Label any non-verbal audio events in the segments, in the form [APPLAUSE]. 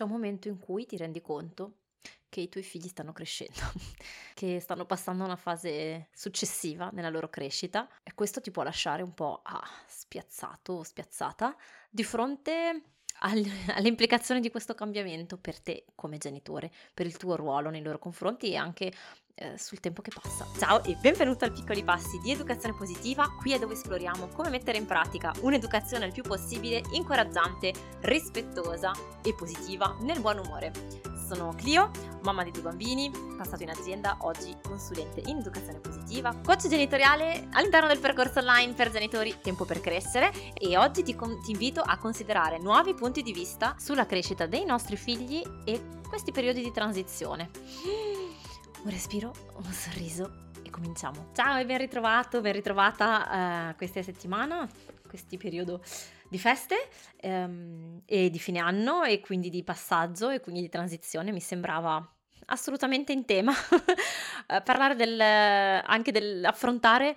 c'è un momento in cui ti rendi conto che i tuoi figli stanno crescendo, [LAUGHS] che stanno passando una fase successiva nella loro crescita e questo ti può lasciare un po' ah, spiazzato o spiazzata di fronte [LAUGHS] alle implicazioni di questo cambiamento per te come genitore, per il tuo ruolo nei loro confronti e anche eh, sul tempo che passa. Ciao e benvenuto al Piccoli Passi di Educazione Positiva, qui è dove esploriamo come mettere in pratica un'educazione il più possibile incoraggiante, rispettosa e positiva nel buon umore. Sono Clio, mamma di due bambini, passato in azienda, oggi consulente in educazione positiva, coach genitoriale all'interno del percorso online per genitori Tempo per crescere e oggi ti, con- ti invito a considerare nuovi punti di vista sulla crescita dei nostri figli e questi periodi di transizione un respiro, un sorriso e cominciamo. Ciao e ben ritrovato, ben ritrovata uh, questa settimana, questo periodo di feste um, e di fine anno e quindi di passaggio e quindi di transizione mi sembrava assolutamente in tema uh, [LAUGHS] parlare del, anche dell'affrontare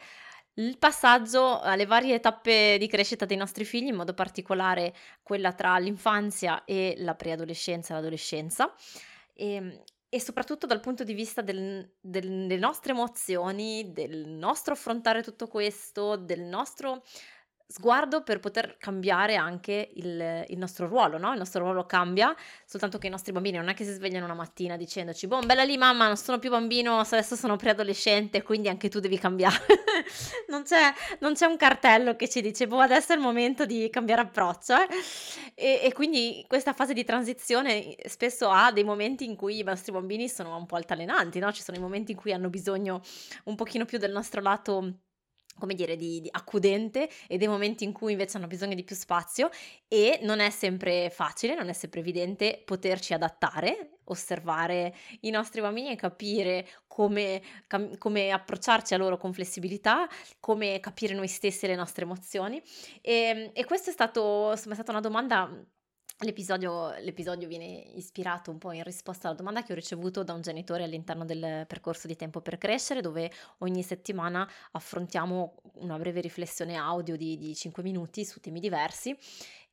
il passaggio alle varie tappe di crescita dei nostri figli, in modo particolare quella tra l'infanzia e la preadolescenza e l'adolescenza. E, ehm, e soprattutto dal punto di vista del, del, delle nostre emozioni, del nostro affrontare tutto questo, del nostro sguardo per poter cambiare anche il, il nostro ruolo, no? Il nostro ruolo cambia, soltanto che i nostri bambini non è che si svegliano una mattina dicendoci, boh, bella lì mamma, non sono più bambino, adesso sono preadolescente, quindi anche tu devi cambiare. [LAUGHS] non, c'è, non, c'è, un cartello che ci dice, boh, adesso è il momento di cambiare approccio. Eh? E, e quindi questa fase di transizione spesso ha dei momenti in cui i nostri bambini sono un po' altalenanti, no? Ci sono i momenti in cui hanno bisogno un pochino più del nostro lato come dire, di, di, accudente e dei momenti in cui invece hanno bisogno di più spazio e non è sempre facile, non è sempre evidente poterci adattare, osservare i nostri bambini e capire come, com- come approcciarci a loro con flessibilità, come capire noi stessi le nostre emozioni. E, e questa è, è stata una domanda L'episodio, l'episodio, viene ispirato un po' in risposta alla domanda che ho ricevuto da un genitore all'interno del percorso di Tempo per Crescere, dove ogni settimana affrontiamo una breve riflessione audio di, di 5 minuti su temi diversi.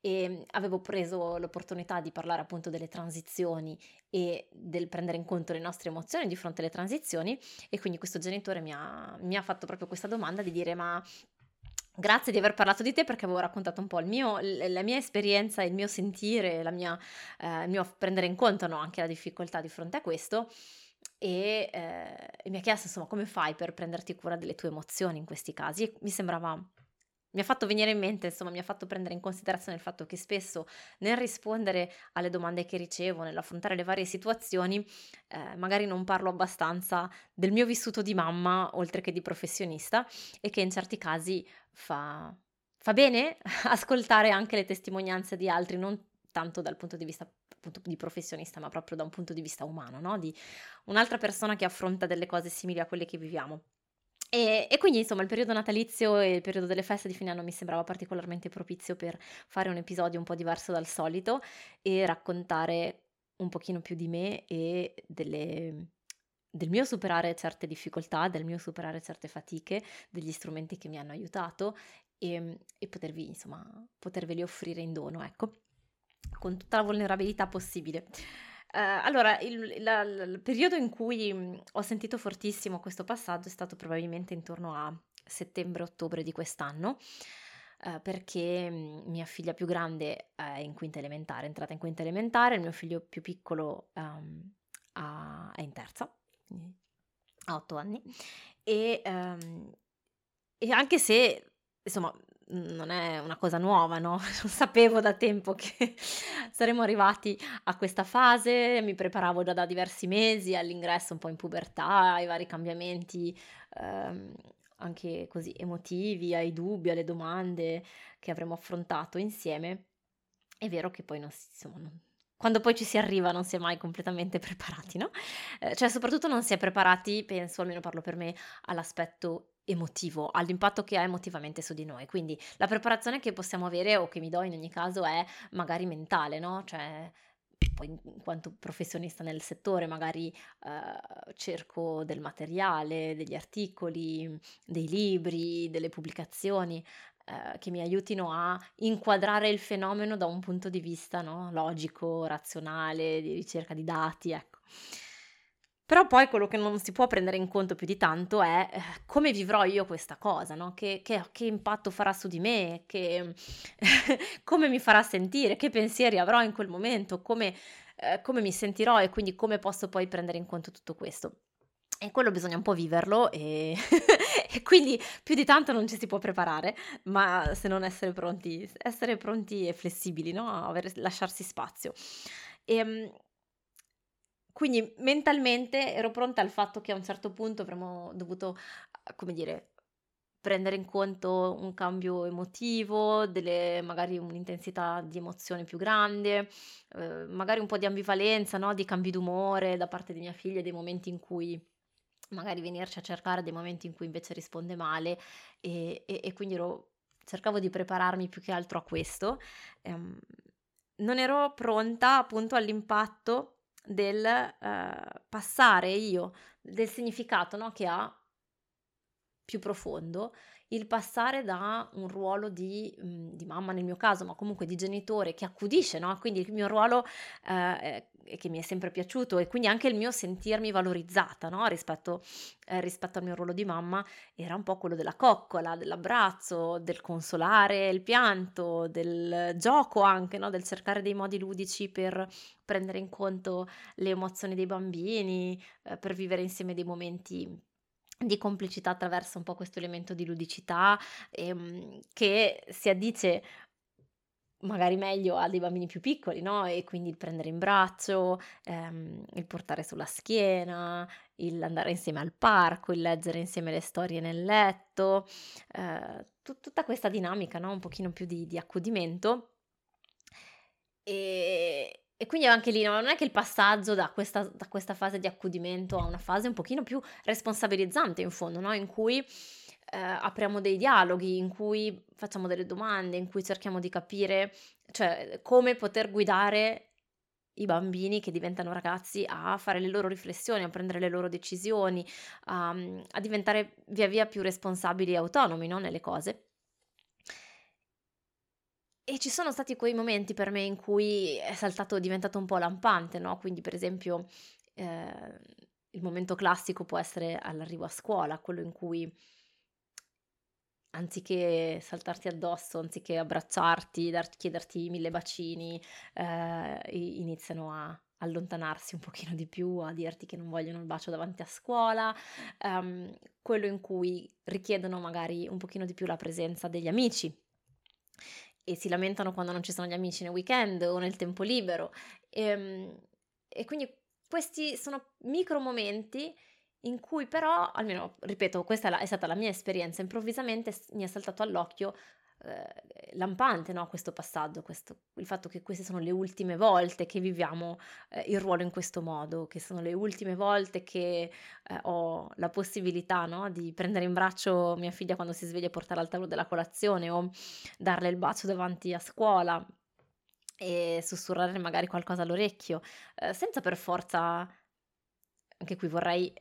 E avevo preso l'opportunità di parlare appunto delle transizioni e del prendere in conto le nostre emozioni di fronte alle transizioni e quindi questo genitore mi ha, mi ha fatto proprio questa domanda di dire ma Grazie di aver parlato di te perché avevo raccontato un po' mio, la mia esperienza, il mio sentire, mia, eh, il mio prendere in conto no, anche la difficoltà di fronte a questo. E, eh, mi ha chiesto insomma come fai per prenderti cura delle tue emozioni in questi casi? E mi sembrava mi ha fatto venire in mente, insomma, mi ha fatto prendere in considerazione il fatto che spesso nel rispondere alle domande che ricevo, nell'affrontare le varie situazioni, eh, magari non parlo abbastanza del mio vissuto di mamma oltre che di professionista e che in certi casi fa, fa bene [LAUGHS] ascoltare anche le testimonianze di altri, non tanto dal punto di vista appunto di professionista, ma proprio da un punto di vista umano, no? di un'altra persona che affronta delle cose simili a quelle che viviamo. E, e, quindi insomma il periodo natalizio e il periodo delle feste di fine anno mi sembrava particolarmente propizio per fare un episodio un po' diverso dal solito e raccontare un pochino più di me e delle, del mio superare certe difficoltà, del mio superare certe fatiche, degli strumenti che mi hanno aiutato e, e potervi insomma poterveli offrire in dono, ecco, con tutta la vulnerabilità possibile. Uh, allora, il, la, il, periodo in cui mh, ho sentito fortissimo questo passaggio è stato probabilmente intorno a settembre-ottobre di quest'anno, uh, perché mh, mia figlia più grande è in quinta elementare, è entrata in quinta elementare, il mio figlio più piccolo um, ha, è in terza, ha otto anni, e, um, e anche se insomma non è una cosa nuova, no? [LAUGHS] Sapevo da tempo che [LAUGHS] saremmo arrivati a questa fase, mi preparavo già da diversi mesi all'ingresso un po' in pubertà, ai vari cambiamenti ehm, anche così emotivi, ai dubbi, alle domande che avremmo affrontato insieme. È vero che poi non, insomma, non, quando poi ci si arriva non si è mai completamente [LAUGHS] preparati, no? Eh, cioè soprattutto non si è preparati, penso, almeno parlo per me, all'aspetto emotivo, all'impatto che ha emotivamente su di noi. Quindi la preparazione che possiamo avere o che mi do in ogni caso è magari mentale, no? Cioè poi in quanto professionista nel settore magari uh, cerco del materiale, degli articoli, dei libri, delle pubblicazioni, eh, che mi aiutino a inquadrare il fenomeno da un punto di vista no? logico, razionale, di ricerca di dati, ecco. Però poi quello che non si può prendere in conto più di tanto è eh, come vivrò io questa cosa, no? che, che, che, impatto farà su di me, che, [LAUGHS] come mi farà sentire, che pensieri avrò in quel momento, come, eh, come mi sentirò e quindi come posso poi prendere in conto tutto questo. E quello bisogna un po' viverlo e, [LAUGHS] e, quindi più di tanto non ci si può preparare, ma se non essere pronti, essere pronti e flessibili, no? Avere, lasciarsi spazio. E, ehm, quindi mentalmente ero pronta al fatto che a un certo punto avremmo dovuto, come dire, prendere in conto un cambio emotivo, delle, magari un'intensità di emozione più grande, eh, magari un po' di ambivalenza, no? di cambi d'umore da parte di mia figlia, dei momenti in cui magari venirci a cercare dei momenti in cui invece risponde male e, e, e quindi ero, cercavo di prepararmi più che altro a questo. Um, non ero pronta appunto all'impatto del uh, passare io, del significato no, che ha più profondo il passare da un ruolo di, mhmm, di, mamma nel mio caso, ma comunque di genitore che accudisce, no? quindi il mio ruolo eh, che mi è sempre piaciuto e quindi anche il mio sentirmi valorizzata no? rispetto, eh, rispetto, al mio ruolo di mamma era un po' quello della coccola, dell'abbraccio, del consolare il pianto, del gioco anche, no? del cercare dei modi ludici per prendere in conto le emozioni dei bambini, eh, per vivere insieme dei momenti di complicità attraverso un po' questo elemento di ludicità ehm, che si addice magari meglio a dei bambini più piccoli, no? E quindi il prendere in braccio, ehm, il portare sulla schiena, il andare insieme al parco, il leggere insieme le storie nel letto, eh, tut- tutta questa dinamica, no? Un pochino più di, di accudimento. E, e quindi anche lì non è che il passaggio da questa, da questa fase di accudimento a una fase un pochino più responsabilizzante in fondo, no? in cui eh, apriamo dei dialoghi, in cui facciamo delle domande, in cui cerchiamo di capire cioè, come poter guidare i bambini che diventano ragazzi a fare le loro riflessioni, a prendere le loro decisioni, a, a diventare via via più responsabili e autonomi no? nelle cose. E ci sono stati quei momenti per me in cui è saltato, diventato un po' lampante, no? Quindi, per esempio, eh, il momento classico può essere all'arrivo a scuola, quello in cui anziché saltarti addosso, anziché abbracciarti, dar- chiederti mille bacini, eh, iniziano a allontanarsi un pochino di più, a dirti che non vogliono il bacio davanti a scuola, um, quello in cui richiedono magari un pochino di più la presenza degli amici e si lamentano quando non ci sono gli amici nel weekend o nel tempo libero. E, ehm, e quindi questi sono micro momenti in cui però, almeno ripeto, questa è, la, è stata la mia esperienza, improvvisamente mi è saltato all'occhio eh, lampante no? questo passaggio, questo, il fatto che queste sono le ultime volte che viviamo eh, il ruolo in questo modo, che sono le ultime volte che eh, ho la possibilità no? di prendere in braccio mia figlia quando si sveglia e portarla al tavolo della colazione o darle il bacio davanti a scuola e sussurrare magari qualcosa all'orecchio, eh, senza per forza, anche qui vorrei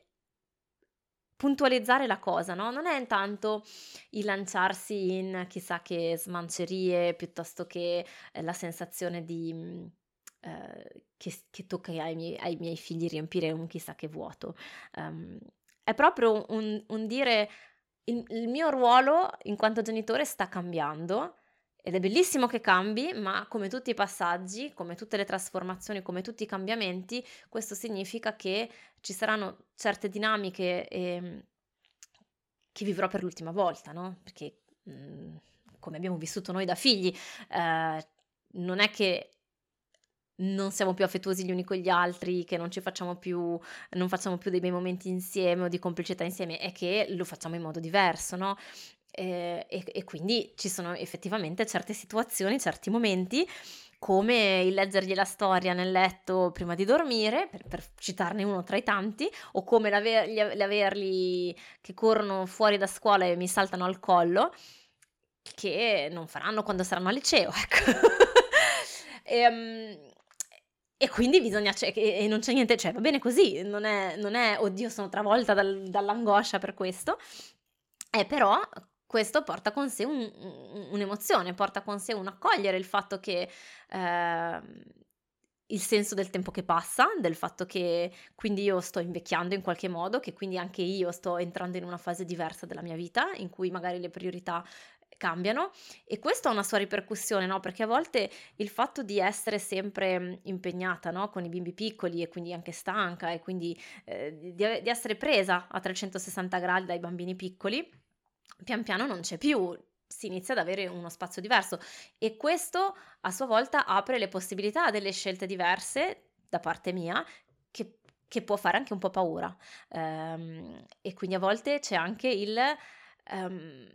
puntualizzare la cosa, no? Non è intanto il lanciarsi in chissà che smancerie piuttosto che eh, la sensazione di mm, eh, che, che, tocca ai miei, ai miei, figli riempire un chissà che vuoto. Um, è proprio un, un dire il, il mio ruolo in quanto genitore sta cambiando ed è bellissimo che cambi, ma come tutti i passaggi, come tutte le trasformazioni, come tutti i cambiamenti, questo significa che ci saranno certe dinamiche eh, che vivrò per l'ultima volta, no? Perché mh, mhmm, come abbiamo vissuto noi da figli, eh, non è che non siamo più affettuosi gli uni con gli altri, che non ci facciamo più, non facciamo più dei bei momenti insieme o di complicità insieme, è che lo facciamo in modo diverso, no? Eh, e, e, quindi ci sono effettivamente certe situazioni, certi momenti, come il leggergli la storia nel letto prima di dormire, per, per citarne uno tra i tanti, o come l'aver, l'averli che corrono fuori da scuola e mi saltano al collo, che non faranno quando saranno al liceo, [LAUGHS] ecco. e, um, e quindi bisogna, cioè, e non c'è niente, cioè va bene così, non è, non è oddio sono travolta dal, dall'angoscia per questo, è però questo porta con sé un, un, un'emozione, porta con sé un accogliere il fatto che eh, il senso del tempo che passa, del fatto che quindi io sto invecchiando in qualche modo, che quindi anche io sto entrando in una fase diversa della mia vita, in cui magari le priorità cambiano e questo ha una sua ripercussione, no? Perché a volte il fatto di essere sempre impegnata, no? Con i bimbi piccoli e quindi anche stanca e quindi eh, di, di essere presa a 360 gradi dai bambini piccoli, pian piano non c'è più, si inizia ad avere uno spazio diverso e questo a sua volta apre le possibilità delle scelte diverse da parte mia che, che può fare anche un po' paura um, e quindi a volte c'è anche il um,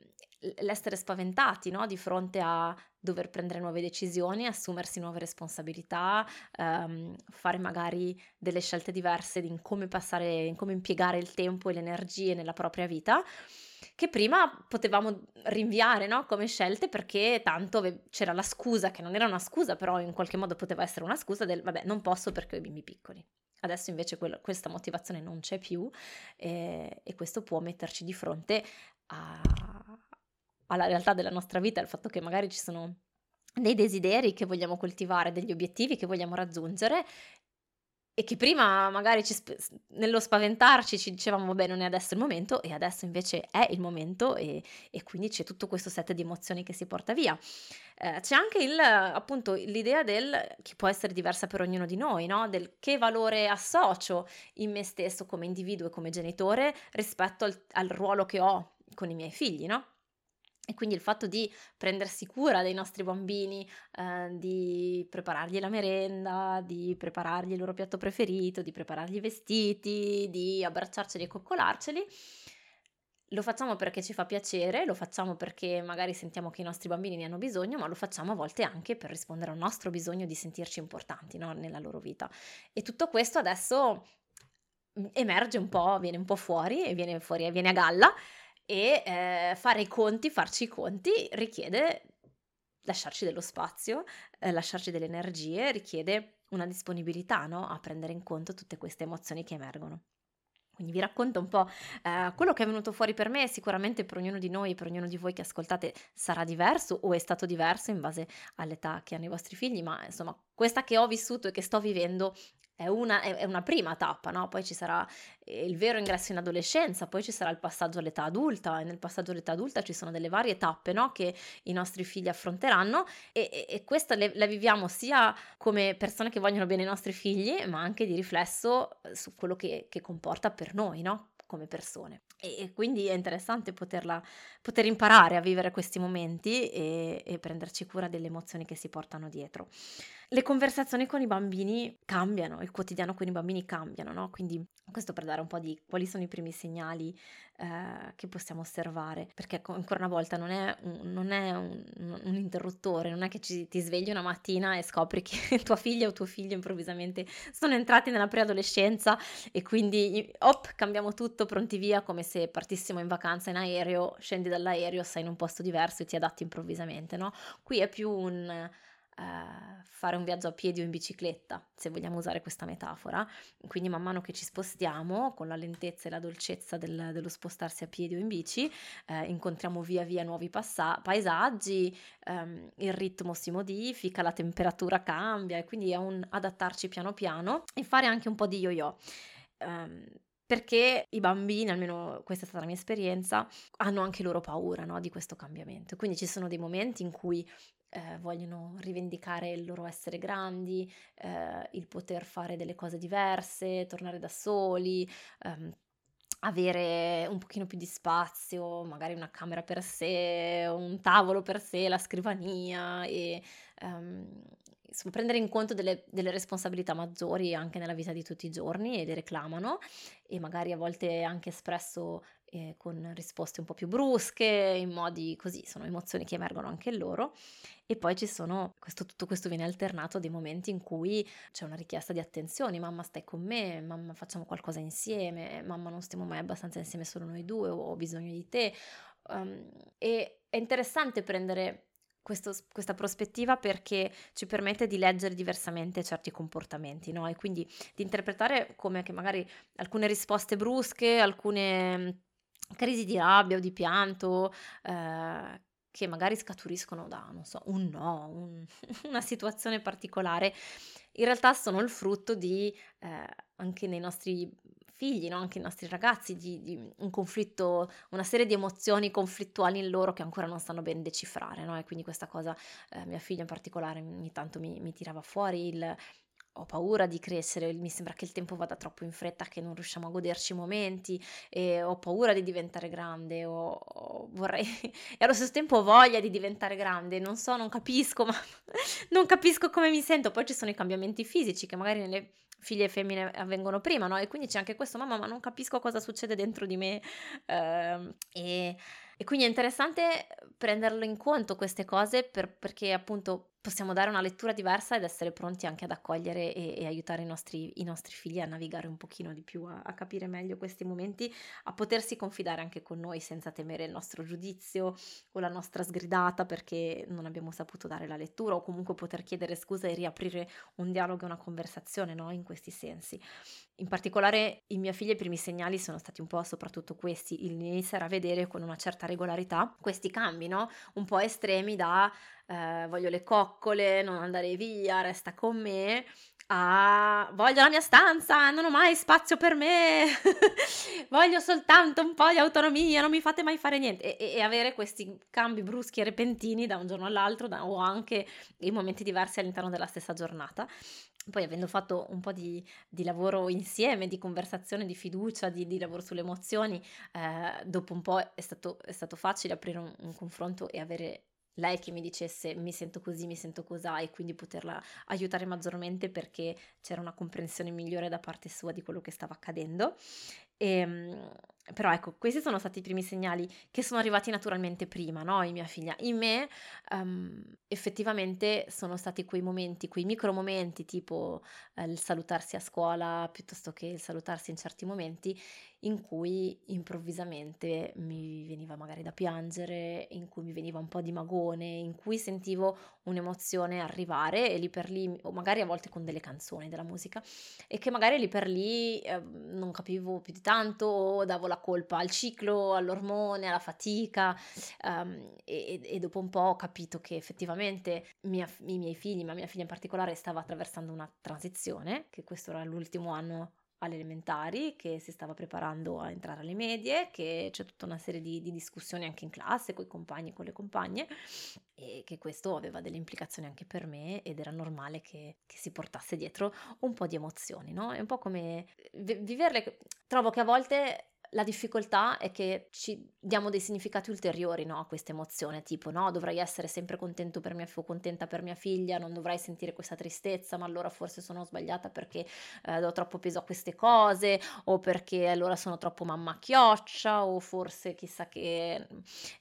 l'essere spaventati no? di fronte a dover prendere nuove decisioni, assumersi nuove responsabilità, um, fare magari delle scelte diverse in come passare, in come impiegare il tempo e le energie nella propria vita che prima potevamo rinviare no? come scelte perché tanto c'era la scusa, che non era una scusa, però in qualche modo poteva essere una scusa del vabbè non posso perché ho i bimbi piccoli. Adesso invece quello, questa motivazione non c'è più eh, e questo può metterci di fronte a, alla realtà della nostra vita, al fatto che magari ci sono dei desideri che vogliamo coltivare, degli obiettivi che vogliamo raggiungere e che prima magari sp- nello spaventarci ci dicevamo vabbè non è adesso il momento e adesso invece è il momento e, e quindi c'è tutto questo set di emozioni che si porta via. Eh, c'è anche il, appunto l'idea del che può essere diversa per ognuno di noi, no? del che valore associo in me stesso come individuo e come genitore rispetto al, al ruolo che ho con i miei figli, no? E quindi il fatto di prendersi cura dei nostri bambini, eh, di preparargli la merenda, di preparargli il loro piatto preferito, di preparargli i vestiti, di abbracciarceli e coccolarceli, lo facciamo perché ci fa piacere, lo facciamo perché magari sentiamo che i nostri bambini ne hanno bisogno, ma lo facciamo a volte anche per rispondere al nostro bisogno di sentirci importanti no? nella loro vita. E tutto questo adesso mm, emerge un po', viene un po' fuori e viene fuori, viene a galla e eh, fare i conti, farci i conti richiede lasciarci dello spazio, eh, lasciarci delle energie, richiede una disponibilità no? a prendere in conto tutte queste emozioni che emergono. Quindi vi racconto un po' eh, quello che è venuto fuori per me, sicuramente per ognuno di noi, per ognuno di voi che ascoltate sarà diverso o è stato diverso in base all'età che hanno i vostri figli, ma insomma questa che ho vissuto e che sto vivendo è una, è una, prima tappa, no? Poi ci sarà eh, il vero ingresso in adolescenza, poi ci sarà il passaggio all'età adulta e nel passaggio all'età adulta ci sono delle varie tappe, no? Che i nostri figli affronteranno e, e, e questa le, la viviamo sia come persone che vogliono bene i nostri figli, ma anche di riflesso eh, su quello che, che comporta per noi, no? come persone. E, e quindi è interessante poterla, poter imparare a vivere questi momenti e, e prenderci cura delle emozioni che si portano dietro. Le conversazioni con i bambini cambiano, il quotidiano con i bambini cambiano, no? Quindi questo per dare un po' di quali sono i primi segnali eh, che possiamo osservare, perché ancora una volta non è un, non è un, un interruttore, non è che ci, ti svegli una mattina e scopri che [LAUGHS] tua figlia o tuo figlio improvvisamente sono entrati nella preadolescenza e quindi op, cambiamo tutto, pronti via, come se partissimo in vacanza in aereo, scendi dall'aereo, sei in un posto diverso e ti adatti improvvisamente, no? Qui è più un eh, fare un viaggio a piedi o in bicicletta, se vogliamo usare questa metafora. Quindi man mano che ci spostiamo, con la lentezza e la dolcezza del, dello spostarsi a piedi o in bici, eh, incontriamo via via nuovi passa- paesaggi, ehm, il ritmo si modifica, la temperatura cambia e quindi è un adattarci piano piano e fare anche un po' di yo-yo. Um, perché i bambini, almeno questa è stata la mia esperienza, hanno anche loro paura no, di questo cambiamento. Quindi ci sono dei momenti in cui eh, vogliono rivendicare il loro essere grandi, eh, il poter fare delle cose diverse, tornare da soli, ehm, avere un pochino più di spazio, magari una camera per sé, un tavolo per sé, la scrivania e um, insomma, prendere in conto delle, delle, responsabilità maggiori anche nella vita di tutti i giorni e le reclamano e magari a volte anche espresso eh, con risposte un po' più brusche, in modi così, sono emozioni che emergono anche loro e poi ci sono, questo, tutto questo viene alternato a dei momenti in cui c'è una richiesta di attenzione, mamma stai con me, mamma facciamo qualcosa insieme, mamma non stiamo mai abbastanza insieme solo noi due, ho bisogno di te. Um, e è interessante prendere questo, questa prospettiva perché ci permette di leggere diversamente certi comportamenti, no? E quindi di interpretare come che magari alcune risposte brusche, alcune crisi di rabbia o di pianto, eh, che magari scaturiscono da, non so, un no, un, [LAUGHS] una situazione particolare, in realtà sono il frutto di, eh, anche nei nostri figli, no? anche i nostri ragazzi, di, di, un conflitto, una serie di emozioni conflittuali in loro che ancora non sanno ben decifrare, no? E quindi questa cosa, eh, mia figlia in particolare, ogni tanto mi, mi tirava fuori il ho paura di crescere, mi sembra che il tempo vada troppo in fretta, che non riusciamo a goderci i momenti, ho paura di diventare grande, o, o vorrei, [LAUGHS] e allo stesso tempo ho voglia di diventare grande, non so, non capisco, ma non capisco come mi sento. Poi ci sono i cambiamenti fisici che magari nelle figlie femmine avvengono prima, no? E quindi c'è anche questo, mamma, ma non capisco cosa succede dentro di me. Uh, e, e, quindi è interessante prenderlo in conto queste cose per, perché appunto possiamo dare una lettura diversa ed essere pronti anche ad accogliere e, e aiutare i nostri, i nostri, figli a navigare un pochino di più, a, a, capire meglio questi momenti, a potersi confidare anche con noi senza temere il nostro giudizio o la nostra sgridata perché non abbiamo saputo dare la lettura o comunque poter chiedere scusa e riaprire un dialogo e una conversazione no? in questi sensi. In particolare in mia figlia i primi segnali sono stati un po' soprattutto questi, il iniziare a vedere con una certa regolarità questi cambi, no? un po' estremi da eh, voglio le coccole, non andare via, resta con me, a voglio la mia stanza, non ho mai spazio per me, [LAUGHS] voglio soltanto un po' di autonomia, non mi fate mai fare niente e, e avere questi cambi bruschi e repentini da un giorno all'altro da, o anche in momenti diversi all'interno della stessa giornata. Poi avendo fatto un po' di, di lavoro insieme, di conversazione, di fiducia, di, di lavoro sulle emozioni, eh, dopo un po' è stato, è stato facile aprire un, un confronto e avere lei che mi dicesse mi sento così, mi sento così e quindi poterla aiutare maggiormente perché c'era una comprensione migliore da parte sua di quello che stava accadendo. E, ehm, però ecco, questi sono stati i primi segnali che sono arrivati naturalmente prima, no? In mia figlia. In me um, effettivamente sono stati quei momenti, quei micro momenti, tipo eh, il salutarsi a scuola piuttosto che il salutarsi in certi momenti, in cui improvvisamente mi veniva magari da piangere, in cui mi veniva un po' di magone, in cui sentivo un'emozione arrivare e lì per lì, o magari a volte con delle canzoni, della musica, e che magari lì per lì eh, non capivo più di tanto davo la colpa al ciclo, all'ormone, alla fatica um, e, e, dopo un po' ho capito che effettivamente mia, i miei figli, ma mia figlia in particolare stava attraversando una transizione, che questo era l'ultimo anno alle elementari, che si stava preparando a entrare alle medie, che c'è tutta una serie di, di discussioni anche in classe con i compagni e con le compagne e che questo aveva delle implicazioni anche per me ed era normale che, che si portasse dietro un po' di emozioni, no? È un po' come viverle, trovo che a volte la difficoltà è che ci diamo dei significati ulteriori no, a questa emozione, tipo no, dovrei essere sempre contento per mia, contenta per mia figlia, non dovrei sentire questa tristezza, ma allora forse sono sbagliata perché eh, do troppo peso a queste cose, o perché allora sono troppo mamma chioccia, o forse chissà che...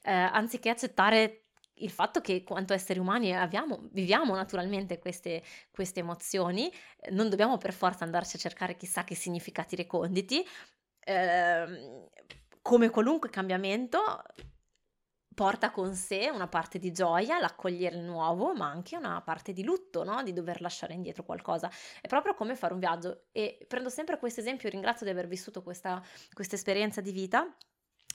Eh, anziché accettare il fatto che quanto esseri umani abbiamo, viviamo naturalmente queste, queste, emozioni, non dobbiamo per forza andarci a cercare chissà che significati reconditi, Ehm, come qualunque cambiamento porta con sé una parte di gioia, l'accogliere il nuovo, ma anche una parte di lutto, no? di dover lasciare indietro qualcosa. È proprio come fare un viaggio e prendo sempre questo esempio, ringrazio di aver vissuto questa, questa esperienza di vita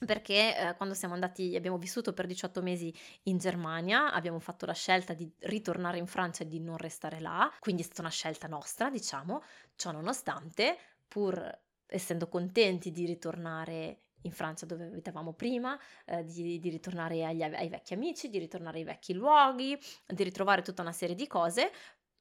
perché eh, quando siamo andati, abbiamo vissuto per 18 mesi in Germania, abbiamo fatto la scelta di ritornare in Francia e di non restare là, quindi è stata una scelta nostra, diciamo, ciò nonostante, pur essendo contenti di ritornare in Francia dove abitavamo prima, eh, di, di, ritornare agli, ai vecchi amici, di ritornare ai vecchi luoghi, di ritrovare tutta una serie di cose,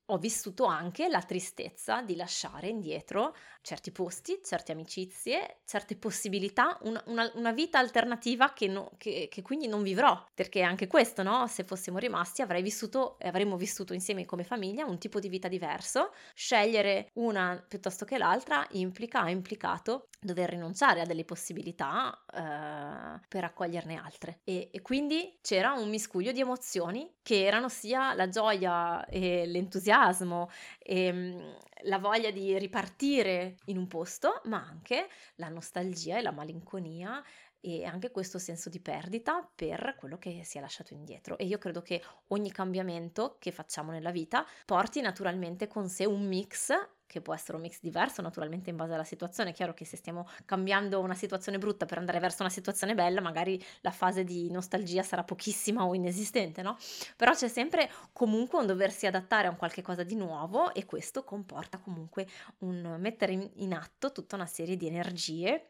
ho vissuto anche la tristezza di lasciare indietro certi posti, certe amicizie, certe possibilità, una, una, una vita alternativa che, no, che, che, quindi non vivrò, perché anche questo, no? Se fossimo rimasti avrei vissuto e avremmo vissuto insieme come famiglia un tipo di vita diverso. Scegliere una piuttosto che l'altra implica, ha implicato dover rinunciare a delle possibilità eh, per accoglierne altre. E, e quindi c'era un miscuglio di emozioni che erano sia la gioia e l'entusiasmo e ehm, la voglia di ripartire in un posto, ma anche la nostalgia e la malinconia e anche questo senso di perdita per quello che si è lasciato indietro. E io credo che ogni cambiamento che facciamo nella vita porti naturalmente con sé un mix che può essere un mix diverso naturalmente in base alla situazione. È chiaro che se stiamo cambiando una situazione brutta per andare verso una situazione bella, magari la fase di nostalgia sarà pochissima o inesistente, no? Però c'è sempre comunque un doversi adattare a un qualche cosa di nuovo e questo comporta comunque un mettere in, atto tutta una serie di energie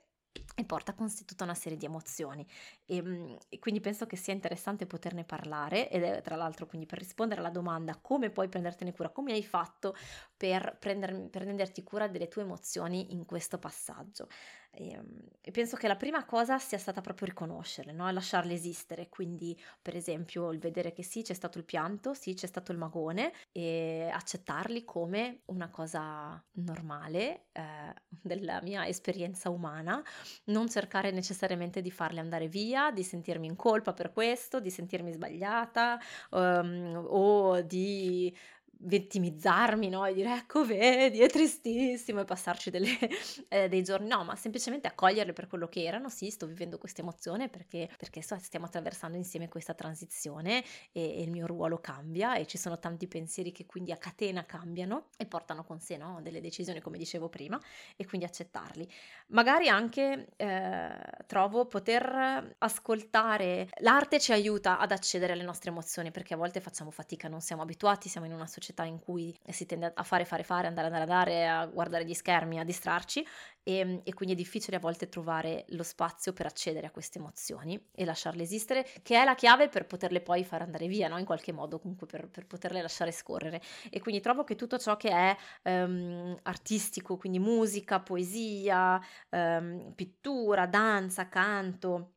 e porta con sé tutta una serie di emozioni e, ehm, e, quindi penso che sia interessante poterne parlare ed è tra l'altro quindi per rispondere alla domanda come puoi prendertene cura, come hai fatto per, prender, per prenderti cura delle tue emozioni in questo passaggio. Ehm, e, penso che la prima cosa sia stata proprio riconoscerle, no? lasciarle esistere, quindi per esempio il vedere che sì c'è stato il pianto, sì c'è stato il magone e accettarli come una cosa normale eh, [LAUGHS] della mia esperienza umana, non cercare necessariamente di farle andare via, di sentirmi in colpa per questo, di sentirmi sbagliata um, o di vittimizzarmi, no? E dire ecco vedi, è tristissimo e passarci delle, [LAUGHS] eh, dei giorni, no, ma semplicemente accoglierle per quello che erano, sì, sto vivendo questa emozione perché, perché so, stiamo attraversando insieme questa transizione e, e, il mio ruolo cambia e ci sono tanti pensieri che quindi a catena cambiano e portano con sé no? delle decisioni, come dicevo prima, e quindi accettarli. Magari anche eh, trovo poter ascoltare, l'arte ci aiuta ad accedere alle nostre emozioni perché a volte facciamo fatica, non siamo abituati, siamo in una società società in cui si tende a fare, fare, fare, andare, andare, andare, a guardare gli schermi, a distrarci e, e, quindi è difficile a volte trovare lo spazio per accedere a queste emozioni e lasciarle esistere, che è la chiave per poterle poi far andare via, no? in qualche modo, comunque per, per, poterle lasciare scorrere. E quindi trovo che tutto ciò che è um, artistico, quindi musica, poesia, um, pittura, danza, canto,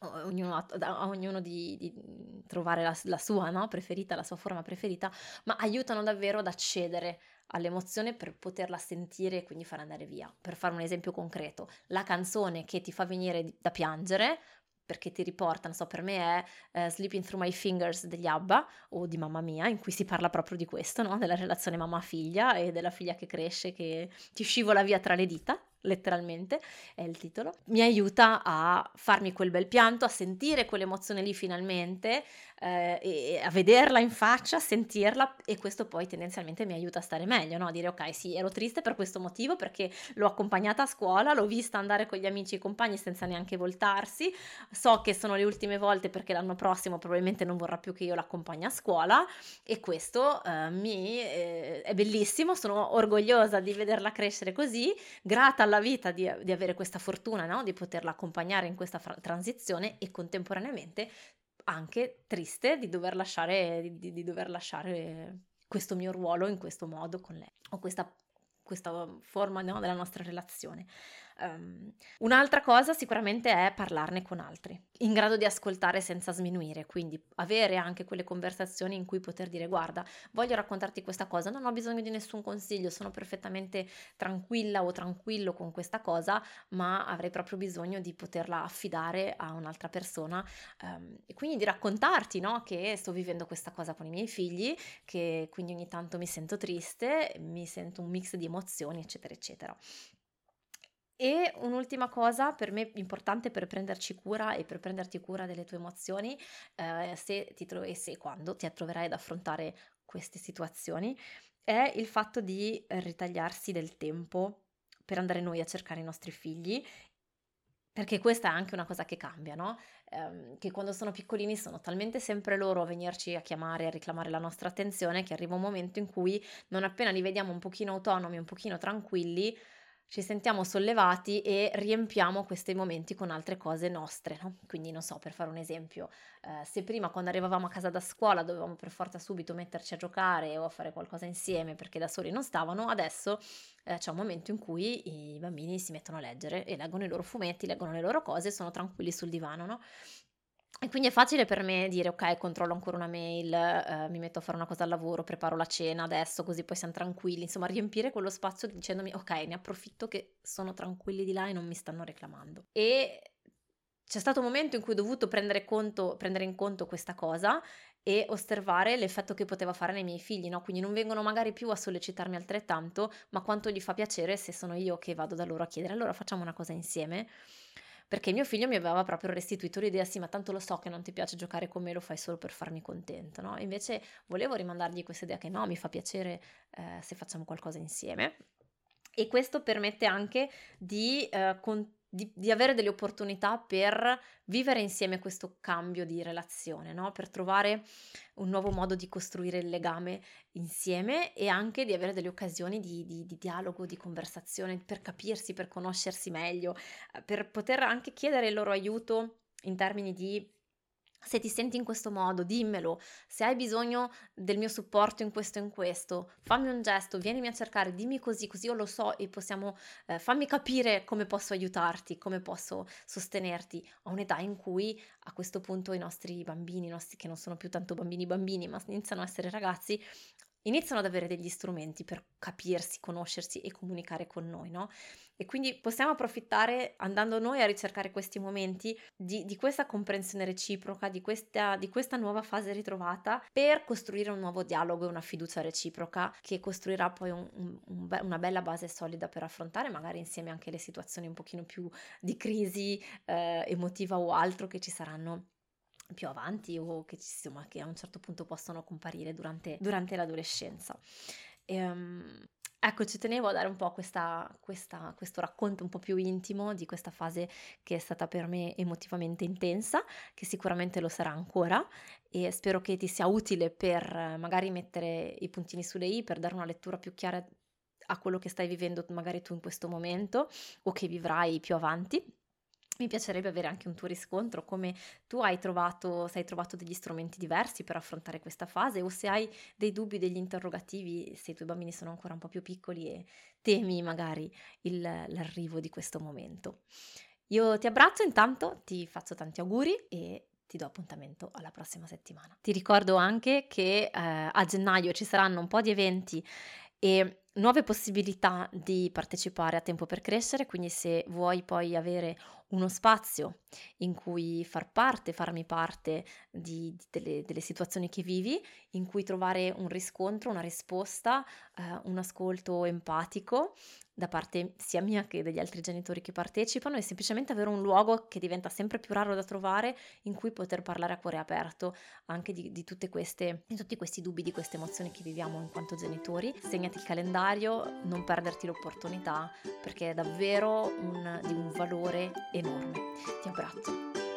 ognuno, a, ognuno di, di, trovare la, la sua no? preferita, la sua forma preferita, ma aiutano davvero ad accedere all'emozione per poterla sentire e quindi far andare via. Per fare un esempio concreto, la canzone che ti fa venire da piangere perché ti riporta, non so, per me è uh, Sleeping Through My Fingers degli ABBA o di Mamma Mia, in cui si parla proprio di questo, no? della relazione mamma-figlia e della figlia che cresce, che ti scivola via tra le dita letteralmente è il titolo, mi aiuta a farmi quel bel pianto, a sentire quell'emozione lì finalmente, eh, e a vederla in faccia, a sentirla e questo poi tendenzialmente mi aiuta a stare meglio, no? a dire ok sì ero triste per questo motivo perché l'ho accompagnata a scuola, l'ho vista andare con gli amici e i compagni senza neanche voltarsi, so che sono le ultime volte perché l'anno prossimo probabilmente non vorrà più che io l'accompagni a scuola e questo eh, mi eh, è bellissimo, sono orgogliosa di vederla crescere così, grata alla vita di, di avere questa fortuna, no? di poterla accompagnare in questa fra- transizione e contemporaneamente anche triste di dover lasciare, di, di dover lasciare questo mio ruolo in questo modo con lei o questa, questa forma no, della nostra relazione. Um, un'altra cosa sicuramente è parlarne con altri, in grado di ascoltare senza sminuire, quindi avere anche quelle conversazioni in cui poter dire guarda, voglio raccontarti questa cosa, non ho bisogno di nessun consiglio, sono perfettamente tranquilla o tranquillo con questa cosa, ma avrei proprio bisogno di poterla affidare a un'altra persona um, e quindi di raccontarti no, che sto vivendo questa cosa con i miei figli, che quindi ogni tanto mi sento triste, mi sento un mix di emozioni, eccetera, eccetera. E un'ultima cosa per me importante per prenderci cura e per prenderti cura delle tue emozioni, eh, se ti trovi, se quando ti troverai ad affrontare queste situazioni, è il fatto di ritagliarsi del tempo per andare noi a cercare i nostri figli, perché questa è anche una cosa che cambia, no? Eh, che quando sono piccolini sono talmente sempre loro a venirci a chiamare, a reclamare la nostra attenzione, che arriva un momento in cui non appena li vediamo un pochino autonomi, un pochino tranquilli, ci sentiamo sollevati e riempiamo questi momenti con altre cose nostre, no? Quindi non so, per fare un esempio, eh, se prima quando arrivavamo a casa da scuola dovevamo per forza subito metterci a giocare o a fare qualcosa insieme perché da soli non stavano, adesso eh, c'è un momento in cui i bambini si mettono a leggere e leggono i loro fumetti, leggono le loro cose e sono tranquilli sul divano, no? E quindi è facile per me dire: "Okay, controllo ancora una mail, ehm, mi metto a fare una cosa al lavoro, preparo la cena adesso così poi siam tranquilli." Insomma, riempire quello spazio dicendomi: "Okay, ne approfitto che sono tranquilli di là e non mi stanno reclamando." E c'è stato un momento in cui ho dovuto prendere conto prendere in conto questa cosa e osservare l'effetto che poteva fare nei miei figli, no, quindi non vengono magari più a sollecitarmi altrettanto, ma quanto gli fa piacere se sono io che vado da loro a chiedere: "Allora facciamo una cosa insieme?" Perché mio figlio mi aveva proprio restituito l'idea, sì, ma tanto lo so che non ti piace giocare con me, lo fai solo per farmi contento, no? Invece volevo rimandargli questa idea che no, mi fa piacere eh, se facciamo qualcosa insieme. e questo permette anche di, eh, con- di, di, avere delle opportunità per vivere insieme questo cambio di relazione, no? per trovare un nuovo modo di costruire il legame insieme e anche di avere delle occasioni di, di, di dialogo, di conversazione, per capirsi, per conoscersi meglio, eh, per poter anche chiedere il loro aiuto in termini di se ti senti in questo modo, dimmelo. Se hai bisogno del mio supporto in questo e in questo, fammi un gesto, vienimi a cercare, dimmi così, così io lo so e possiamo, eh, fammi capire come posso aiutarti, come posso sostenerti a un'età in cui a questo punto i nostri bambini, i nostri, che non sono più tanto bambini bambini, ma iniziano a essere ragazzi, iniziano ad avere degli strumenti per capirsi, conoscersi e comunicare con noi, no? E quindi possiamo approfittare andando noi a ricercare questi momenti di, di questa comprensione reciproca, di questa, di questa, nuova fase ritrovata per costruire un nuovo dialogo e una fiducia reciproca che costruirà poi un, un, un una bella base solida per affrontare magari insieme anche le situazioni un pochino più di crisi eh, emotiva o altro che ci saranno più avanti o che, insomma, che a un certo punto possono comparire durante, durante l'adolescenza. E, um, ecco, ci tenevo a dare un po' questa, questa, questo racconto un po' più intimo di questa fase che è stata per me emotivamente intensa, che sicuramente lo sarà ancora e spero che ti sia utile per magari mettere i puntini sulle i, per dare una lettura più chiara a quello che stai vivendo magari tu in questo momento o che vivrai più avanti. Mi piacerebbe avere anche un tuo riscontro, come tu hai trovato, se hai trovato degli strumenti diversi per affrontare questa fase o se hai dei dubbi, degli interrogativi, se i tuoi bambini sono ancora un po' più piccoli e temi magari il, l'arrivo di questo momento. Io ti abbraccio intanto, ti faccio tanti auguri e ti do appuntamento alla prossima settimana. Ti ricordo anche che eh, a gennaio ci saranno un po' di eventi e nuove possibilità di partecipare a Tempo per Crescere, quindi se vuoi poi avere uno spazio in cui far parte, farmi parte di, di delle, delle, situazioni che vivi, in cui trovare un riscontro, una risposta, eh, un ascolto empatico da parte sia mia che degli altri genitori che partecipano e semplicemente avere un luogo che diventa sempre più raro da trovare in cui poter parlare a cuore aperto anche di, di, queste, di tutti questi dubbi, di queste emozioni che viviamo in quanto genitori. Segnati il calendario, non perderti l'opportunità perché è davvero un, di un valore enorme. Ti abbraccio.